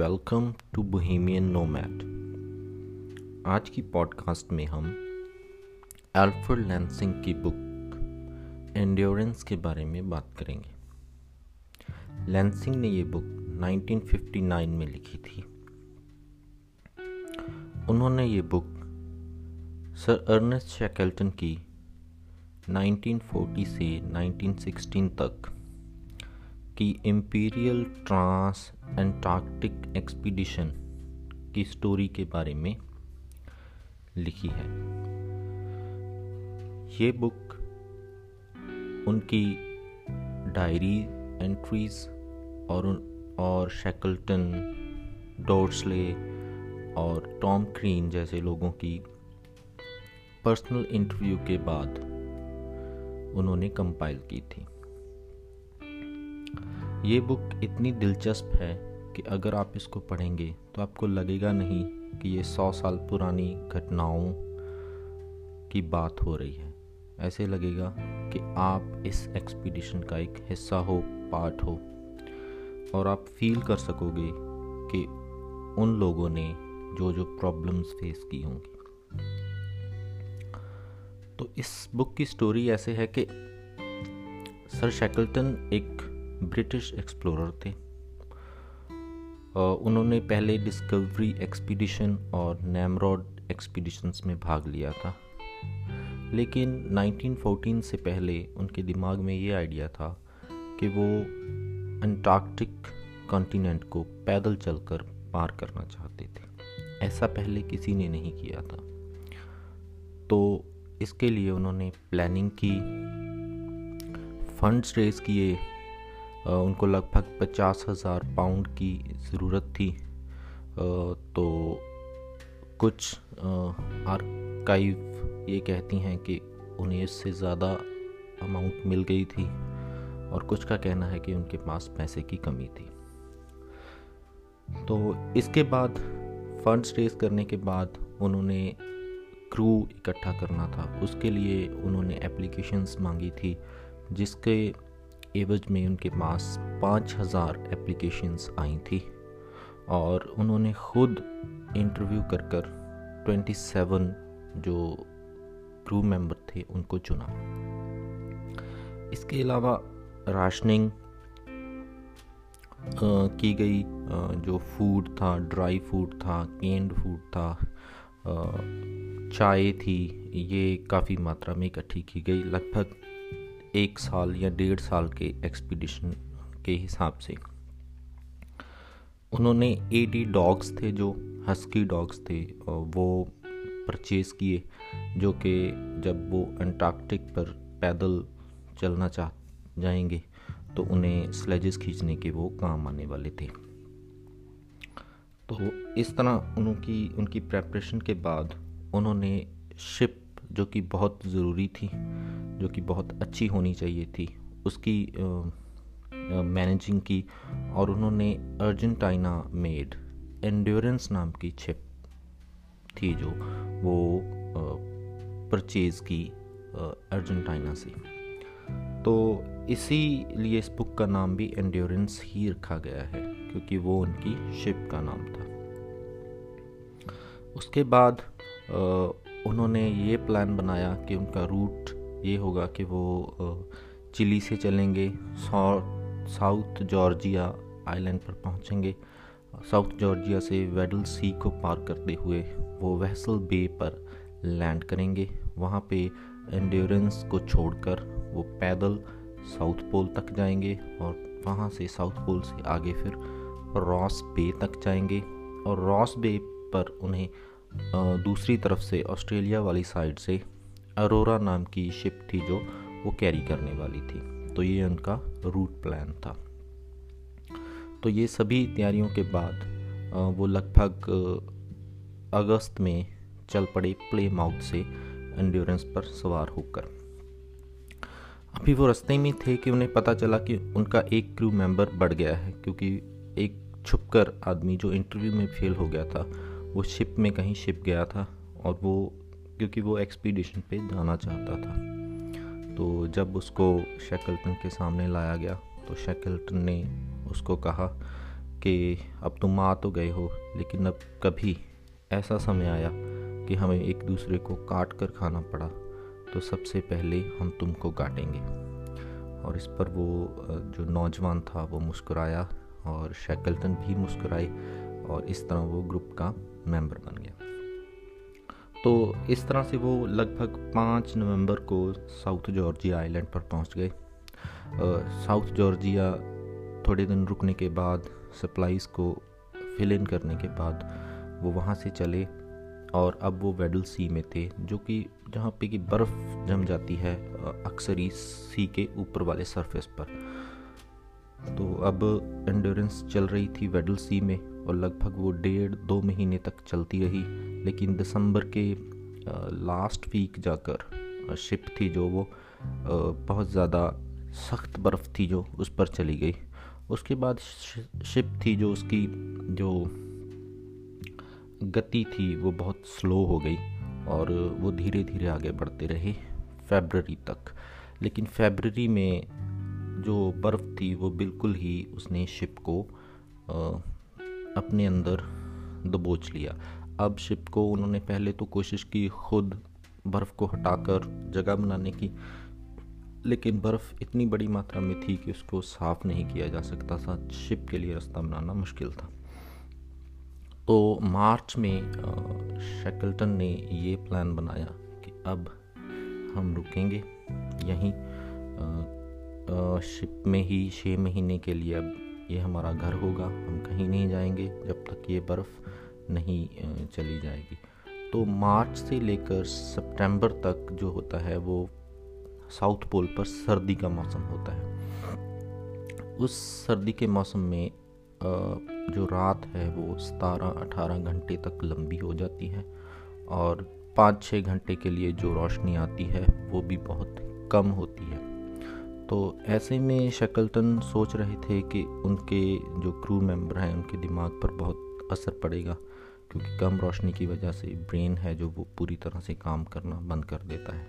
Welcome to Bohemian nomad. आज की podcast में हम एल्फ्रेड लैंसिंग की बुक एंड्योरेंस के बारे में बात करेंगे। लैंसिंग ने ये बुक 1959 में लिखी थी। उन्होंने ये बुक सर अर्नेस्ट शैकल्टन की 1940 से 1916 तक की इम्पीरियल ट्रांस एंटार्कटिक एक्सपीडिशन की स्टोरी के बारे में लिखी है। ये बुक उनकी डायरी एंट्रीज और और शैकल्टन डोर्सले और टॉम क्रीन जैसे लोगों की पर्सनल इंटरव्यू के बाद उन्होंने कंपाइल की थी। ये बुक इतनी दिलचस्प है कि अगर आप इसको पढ़ेंगे तो आपको लगेगा नहीं कि ये सौ साल पुरानी घटनाओं की बात हो रही है। ऐसे लगेगा कि आप इस एक्सपीडिशन का एक हिस्सा हो, पार्ट हो, और आप फील कर सकोगे कि उन लोगों ने जो जो प्रॉब्लम्स फेस की होंगी। तो इस बुक की स्टोरी ऐसे है कि सर शैकल्टन एक ब्रिटिश एक्सप्लोरर थे। उन्होंने पहले डिस्कवरी एक्सपीडिशन और नैमरॉड एक्सपीडिशंस में भाग लिया था। लेकिन 1914 से पहले उनके दिमाग में ये आइडिया था कि वो अंटार्कटिक कॉन्टिनेंट को पैदल चलकर पार करना चाहते थे। ऐसा पहले किसी ने नहीं किया था। तो इसके लिए उन्होंने प्लानिंग की, फंड्स रेज किए उनको लगभग पचास हज़ार पाउंड की ज़रूरत थी। तो कुछ आर्काइव ये कहती हैं कि उन्हें इससे ज़्यादा अमाउंट मिल गई थी और कुछ का कहना है कि उनके पास पैसे की कमी थी। तो इसके बाद फंड्स रेज करने के बाद उन्होंने क्रू इकट्ठा करना था। उसके लिए उन्होंने एप्लीकेशंस मांगी थी, जिसके एवज में उनके पास पाँच हज़ार एप्लीकेशंस आई थी और उन्होंने खुद इंटरव्यू कर कर ट्वेंटी सेवन जो क्रू मेंबर थे उनको चुना। इसके अलावा राशनिंग की गई जो फ़ूड था ड्राई फ़ूड था केंड फ़ूड था चाय थी, ये काफ़ी मात्रा में इकट्ठी की गई। लगभग एक साल या डेढ़ साल के एक्सपीडिशन के हिसाब से। उन्होंने ए एटी डॉग्स थे जो हस्की डॉग्स थे वो परचेज़ किए, जो कि जब वो अंटार्कटिक पर पैदल चलना चाह, जाएँगे तो उन्हें स्लेजेस खींचने के वो काम आने वाले थे। तो इस तरह उनकी उनकी प्रेपरेशन के बाद उन्होंने शिप जो कि बहुत ज़रूरी थी, जो कि बहुत अच्छी होनी चाहिए थी, उसकी मैनेजिंग की और उन्होंने अर्जेंटाइना मेड एंड्योरेंस नाम की छिप थी जो वो परचेज़ की अर्जेंटाइना से। तो इसी लिए इस बुक का नाम भी एंड्योरेंस ही रखा गया है, क्योंकि वो उनकी शिप का नाम था। उसके बाद उन्होंने ये प्लान बनाया कि उनका रूट ये होगा कि वो चिली से चलेंगे साउथ जॉर्जिया आइलैंड पर पहुँचेंगे। साउथ जॉर्जिया से वेडल सी को पार करते हुए वो वहसल बे पर लैंड करेंगे। वहाँ पे एंड्योरेंस को छोड़कर वो पैदल साउथ पोल तक जाएँगे और वहाँ से साउथ पोल से आगे फिर रॉस बे तक जाएँगे और रॉस बे पर उन्हें दूसरी तरफ़ से ऑस्ट्रेलिया वाली साइड से अरोरा नाम की शिप थी जो वो कैरी करने वाली थी। तो ये उनका रूट प्लान था। तो ये सभी तैयारियों के बाद वो लगभग अगस्त में चल पड़े प्ले माउथ से एंड्योरेंस पर सवार होकर। अभी वो रास्ते में थे कि उन्हें पता चला कि उनका एक क्रू मेंबर बढ़ गया है, क्योंकि एक छुपकर आदमी जो इंटरव्यू में फेल हो गया था वो शिप में कहीं शिप गया था और वो, क्योंकि वो एक्सपीडिशन पे जाना चाहता था। तो जब उसको शेकल्टन के सामने लाया गया तो शेकल्टन ने उसको कहा कि अब तुम आ तो गए हो, लेकिन अब कभी ऐसा समय आया कि हमें एक दूसरे को काट कर खाना पड़ा। तो सबसे पहले हम तुमको काटेंगे। और इस पर वो जो नौजवान था, वो मुस्कुराया और शैकल्टन भी मुस्कुराई और इस तरह वो ग्रुप का मेंबर बन गया। तो इस तरह से वो लगभग पाँच नवंबर को साउथ जॉर्जिया आइलैंड पर पहुँच गए। साउथ जॉर्जिया थोड़े दिन रुकने के बाद, सप्लाईज़ को फिल इन करने के बाद वो वहाँ से चले और अब वो वेडल सी में थे, जो कि जहाँ पे कि बर्फ़ जम जाती है अक्सर ही सी के ऊपर वाले सरफेस पर। तो अब एंडोरेंस चल रही थी वेडल सी में। और लगभग वो डेढ़ दो महीने तक चलती रही। लेकिन दिसंबर के लास्ट वीक जाकर शिप थी जो वो बहुत ज़्यादा सख्त बर्फ़ थी जो उस पर चली गई। उसके बाद शिप थी जो उसकी जो गति थी वो बहुत स्लो हो गई और वो धीरे धीरे आगे बढ़ते रहे फेबररी तक। लेकिन फेबररी में जो बर्फ़ थी वो बिल्कुल ही उसने शिप को अपने अंदर दबोच लिया। अब शिप को उन्होंने पहले तो कोशिश की खुद बर्फ़ को हटाकर जगह बनाने की, लेकिन बर्फ़ इतनी बड़ी मात्रा में थी कि उसको साफ़ नहीं किया जा सकता था। शिप के लिए रास्ता बनाना मुश्किल था। तो मार्च में शेकल्टन ने ये प्लान बनाया कि अब हम रुकेंगे यहीं शिप में ही छः महीने के लिए अब ये हमारा घर होगा। हम कहीं नहीं जाएँगे जब तक ये बर्फ़ नहीं चली जाएगी। तो मार्च से लेकर सितंबर तक जो होता है वो साउथ पोल पर सर्दी का मौसम होता है। उस सर्दी के मौसम में जो रात है वो सतारह अठारह घंटे तक लंबी हो जाती है और पाँच छः घंटे के लिए जो रोशनी आती है वो भी बहुत कम होती है। तो ऐसे में शकल्टन सोच रहे थे कि उनके जो क्रू मेंबर हैं, उनके दिमाग पर बहुत असर पड़ेगा, क्योंकि कम रोशनी की वजह से ब्रेन है जो वो पूरी तरह से काम करना बंद कर देता है।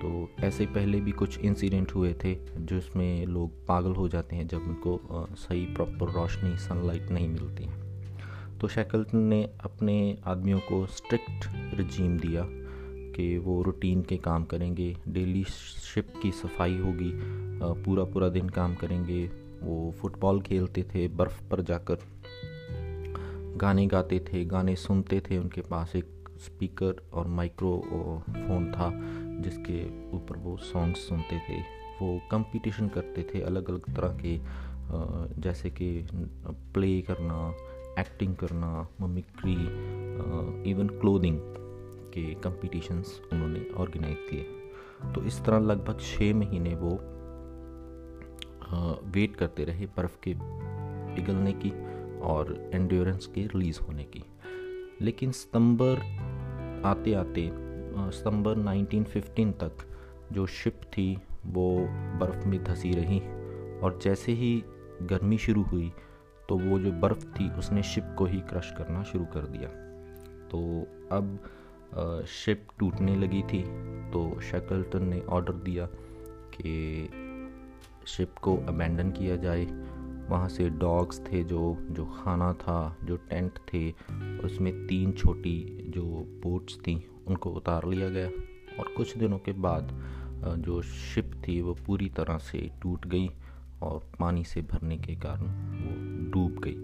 तो ऐसे पहले भी कुछ इंसिडेंट हुए थे, जिसमें लोग पागल हो जाते हैं जब उनको सही प्रॉपर रोशनी सनलाइट नहीं मिलती है। तो शैकल्टन ने अपने आदमियों को स्ट्रिक्ट रजीम दिया। कि वो रूटीन के काम करेंगे डेली शिप की सफ़ाई होगी पूरा पूरा दिन काम करेंगे। वो फुटबॉल खेलते थे, बर्फ़ पर जाकर। गाने गाते थे, गाने सुनते थे। उनके पास एक स्पीकर और माइक्रो फ़ोन था, जिसके ऊपर वो सॉन्ग्स सुनते थे। वो कंपटीशन करते थे अलग अलग तरह के जैसे कि प्ले करना एक्टिंग करना ममिक्री इवन क्लोदिंग के कंपटीशंस उन्होंने ऑर्गेनाइज किए। तो इस तरह लगभग छः महीने वो वेट करते रहे बर्फ़ के पिघलने की और एंड्योरेंस के रिलीज़ होने की। लेकिन सितंबर आते आते सितंबर 1915 तक जो शिप थी, वो बर्फ़ में धंसी रही। और जैसे ही गर्मी शुरू हुई तो वो जो बर्फ़ थी, उसने शिप को ही क्रश करना शुरू कर दिया। तो अब शिप टूटने लगी थी तो शेकल्टन ने ऑर्डर दिया कि शिप को अबेंडन किया जाए। वहाँ से डॉग्स थे जो जो खाना था, जो टेंट थे, उसमें तीन छोटी जो बोट्स थी, उनको उतार लिया गया। और कुछ दिनों के बाद जो शिप थी, वो पूरी तरह से टूट गई और पानी से भरने के कारण वो डूब गई।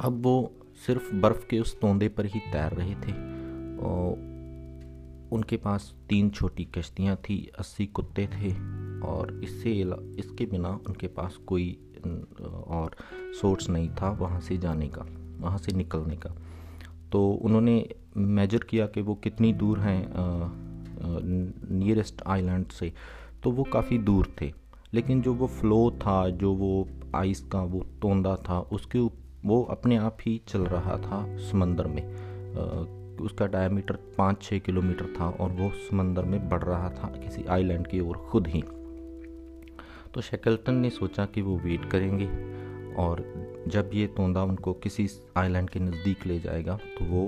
अब वो सिर्फ़ बर्फ़ के उस तोंदे पर ही तैर रहे थे। और उनके पास तीन छोटी कश्तियाँ थी अस्सी कुत्ते थे और इससे इसके बिना उनके पास कोई और सोर्स नहीं था वहाँ से जाने का वहाँ से निकलने का। तो उन्होंने मेजर किया कि वो कितनी दूर हैं नियरेस्ट आइलैंड से। तो वो काफ़ी दूर थे लेकिन जो वो फ्लो था जो वो आइस का वो तोंदा था उसके वो अपने आप ही चल रहा था समंदर में आ, उसका डायमीटर पाँच छः किलोमीटर था और वो समंदर में बढ़ रहा था, किसी आइलैंड की ओर खुद ही। तो शेकल्टन ने सोचा कि वो वेट करेंगे और जब ये तोंदा उनको किसी आइलैंड के नज़दीक ले जाएगा तो वो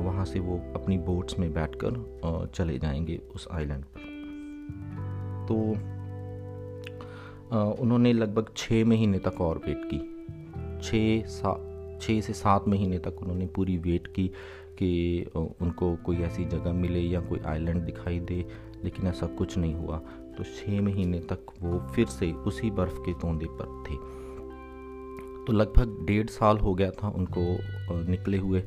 वहाँ से वो अपनी बोट्स में बैठकर चले जाएँगे उस आइलैंड पर। तो उन्होंने लगभग छः महीने तक और वेट की। छः सा छः से सात महीने तक उन्होंने पूरी वेट की। कि उनको कोई ऐसी जगह मिले या कोई आइलैंड दिखाई दे, लेकिन ऐसा कुछ नहीं हुआ। तो छः महीने तक वो फिर से उसी बर्फ़ के तोंदे पर थे। तो लगभग डेढ़ साल हो गया था उनको निकले हुए।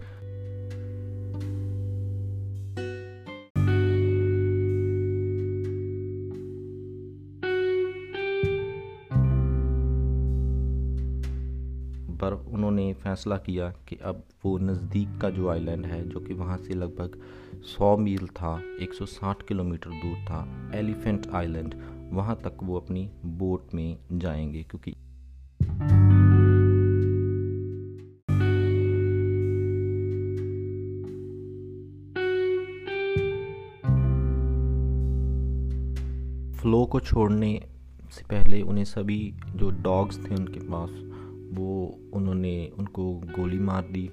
फ़ैसला किया कि अब वो नज़दीक का जो आइलैंड है, जो कि वहाँ से लगभग 100 मील था 160 किलोमीटर दूर था एलिफेंट आइलैंड वहाँ तक वो अपनी बोट में जाएँगे क्योंकि फ्लो को छोड़ने से पहले उन्हें सभी जो डॉग्स थे उनके पास वो उन्होंने उनको गोली मार दी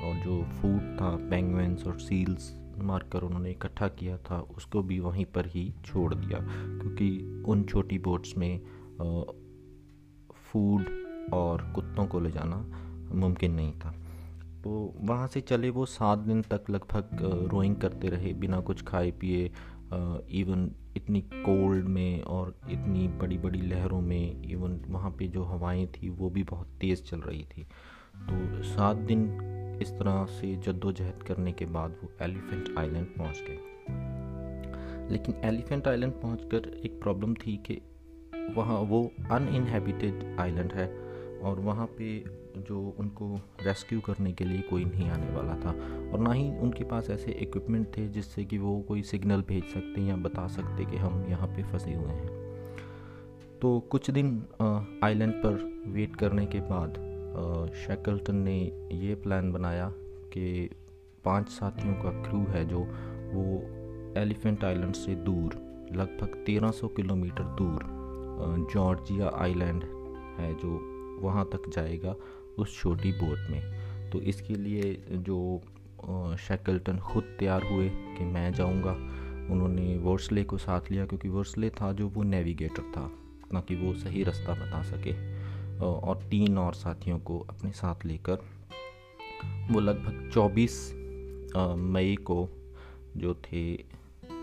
और जो फ़ूड था पेंगुइन्स और सील्स मारकर उन्होंने इकट्ठा किया था, उसको भी वहीं पर ही छोड़ दिया। क्योंकि उन छोटी बोट्स में फ़ूड और कुत्तों को ले जाना मुमकिन नहीं था। तो वहाँ से चले वो सात दिन तक लगभग रोइंग करते रहे, बिना कुछ खाए पिए इवन इतनी कोल्ड में और इतनी बड़ी बड़ी लहरों में इवन वहाँ पे जो हवाएँ थी, वो भी बहुत तेज़ चल रही थी। तो सात दिन इस तरह से जद्दोजहद करने के बाद वो एलिफेंट आइलैंड पहुँच गए। लेकिन एलिफेंट आइलैंड पहुँच एक प्रॉब्लम थी कि वहाँ वो अनइनहेबिटेड आइलैंड है। और वहाँ पे जो उनको रेस्क्यू करने के लिए कोई नहीं आने वाला था और ना ही उनके पास ऐसे इक्विपमेंट थे जिससे कि वो कोई सिग्नल भेज सकते या बता सकते कि हम यहाँ पे फंसे हुए हैं। तो कुछ दिन आइलैंड पर वेट करने के बाद शेकल्टन ने ये प्लान बनाया कि पाँच साथियों का क्रू है जो वो एलिफेंट आइलैंड से दूर, लगभग 1300 किलोमीटर दूर जॉर्जिया आइलैंड है जो वहाँ तक जाएगा उस छोटी बोट में। तो इसके लिए जो शैकल्टन खुद तैयार हुए कि मैं जाऊँगा, उन्होंने वर्सले को साथ लिया क्योंकि वर्सले था जो वो नेविगेटर था ताकि वो सही रास्ता बता सके। और तीन और साथियों को अपने साथ लेकर, वो लगभग 24 मई को जो थे,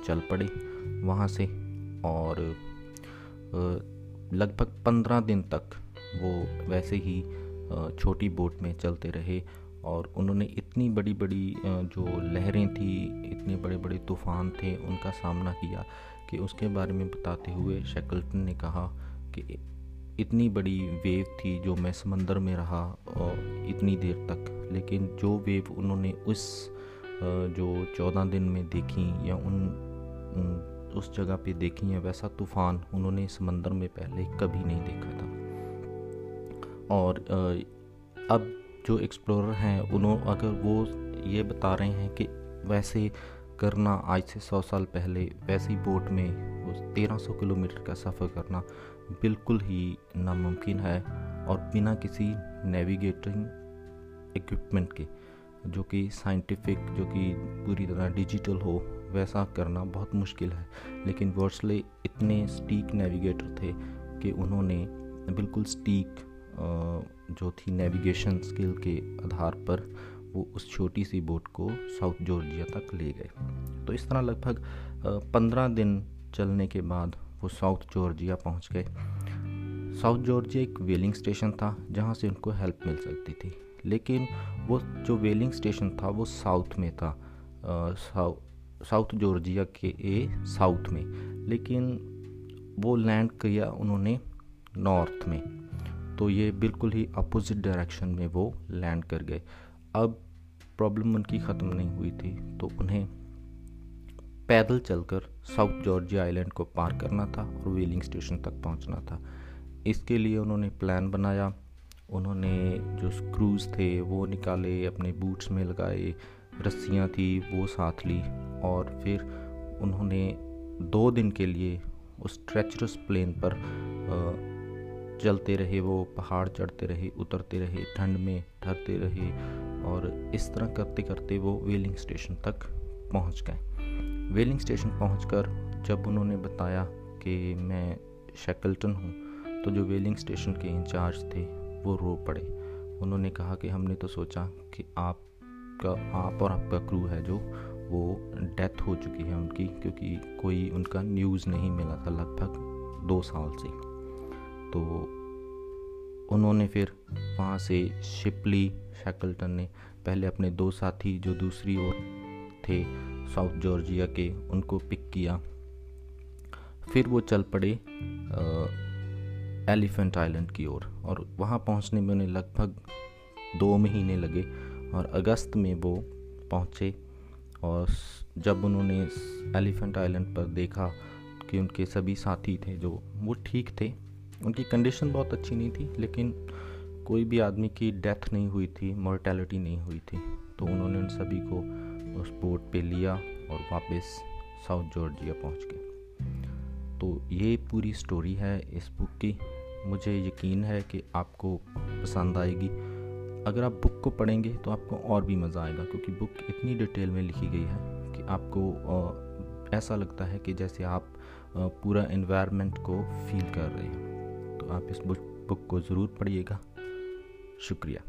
चल पड़े वहाँ से। और लगभग पंद्रह दिन तक वो वैसे ही छोटी बोट में चलते रहे और उन्होंने इतनी बड़ी बड़ी जो लहरें थी, इतने बड़े बड़े तूफ़ान थे, उनका सामना किया कि उसके बारे में बताते हुए शेकल्टन ने कहा कि इतनी बड़ी वेव थी जो मैं समंदर में रहा इतनी देर तक। लेकिन जो वेव उन्होंने उस जो चौदह दिन में देखी या उन उस जगह पे देखी है वैसा तूफ़ान उन्होंने समंदर में पहले कभी नहीं देखा था। और अब जो एक्सप्लोरर हैं उन्होंने अगर वो ये बता रहे हैं कि वैसे करना आज से सौ साल पहले, वैसी बोट में उस तेरह सौ किलोमीटर का सफ़र करना बिल्कुल ही नामुमकिन है और बिना किसी नेविगेटिंग इक्विपमेंट के, जो कि साइंटिफिक जो कि पूरी तरह डिजिटल हो, वैसा करना बहुत मुश्किल है। लेकिन वर्सले इतने स्टीक नेविगेटर थे कि उन्होंने बिल्कुल स्टीक जो थी नेविगेशन स्किल के आधार पर, वो उस छोटी सी बोट को साउथ जॉर्जिया तक ले गए। तो इस तरह लगभग पंद्रह दिन चलने के बाद वो साउथ जॉर्जिया पहुँच गए। साउथ जॉर्जिया एक वेलिंग स्टेशन था, जहाँ से उनको हेल्प मिल सकती थी। लेकिन वो जो वेलिंग स्टेशन था, वो साउथ में था। साउथ जॉर्जिया के ए साउथ में। लेकिन वो लैंड किया उन्होंने नॉर्थ में। तो ये बिल्कुल ही अपोजिट डायरेक्शन में वो लैंड कर गए। अब प्रॉब्लम उनकी ख़त्म नहीं हुई थी तो उन्हें पैदल चलकर साउथ जॉर्जिया आइलैंड को पार करना था और व्हीलिंग स्टेशन तक पहुँचना था। इसके लिए उन्होंने प्लान बनाया। उन्होंने जो स्क्रूज थे, वो निकाले, अपने बूट्स में लगाए, रस्सियाँ थी, वो साथ ली और फिर उन्होंने दो दिन के लिए उस ट्रेचरस प्लेन पर चलते रहे, वो पहाड़ चढ़ते रहे, उतरते रहे, ठंड में ठहरते रहे और इस तरह करते करते वो वेलिंग स्टेशन तक पहुँच गए। वेलिंग स्टेशन पहुँच जब उन्होंने बताया कि मैं शैकल्टन हूँ तो जो वेलिंग स्टेशन के इंचार्ज थे, वो रो पड़े। उन्होंने कहा कि हमने तो सोचा कि आप का आप और आपका क्रू है जो, वो डेथ हो चुकी है उनकी, क्योंकि कोई उनका न्यूज़ नहीं मिला था लगभग दो साल से। तो उन्होंने फिर वहाँ से शिपली शैकल्टन ने। पहले अपने दो साथी जो दूसरी ओर थे साउथ जॉर्जिया के उनको पिक किया। फिर वो चल पड़े एलिफेंट आइलैंड की ओर। और, और वहाँ पहुँचने में उन्हें लगभग दो महीने लगे और अगस्त में वो पहुँचे। और जब उन्होंने एलिफेंट आइलैंड पर देखा कि उनके सभी साथी थे जो वो ठीक थे। उनकी कंडीशन बहुत अच्छी नहीं थी, लेकिन कोई भी आदमी की डेथ नहीं हुई थी मोर्टेलिटी नहीं हुई थी तो उन्होंने उन सभी को उस बोट पे लिया और वापस साउथ जॉर्जिया पहुँच गए। तो ये पूरी स्टोरी है इस बुक की। मुझे यकीन है कि आपको पसंद आएगी। अगर आप बुक को पढ़ेंगे तो आपको और भी मज़ा आएगा, क्योंकि बुक इतनी डिटेल में लिखी गई है कि आपको ऐसा लगता है कि जैसे आप पूरा इन्वायरमेंट को फील कर रहे हैं। आप इस बुक को ज़रूर पढ़िएगा। शुक्रिया।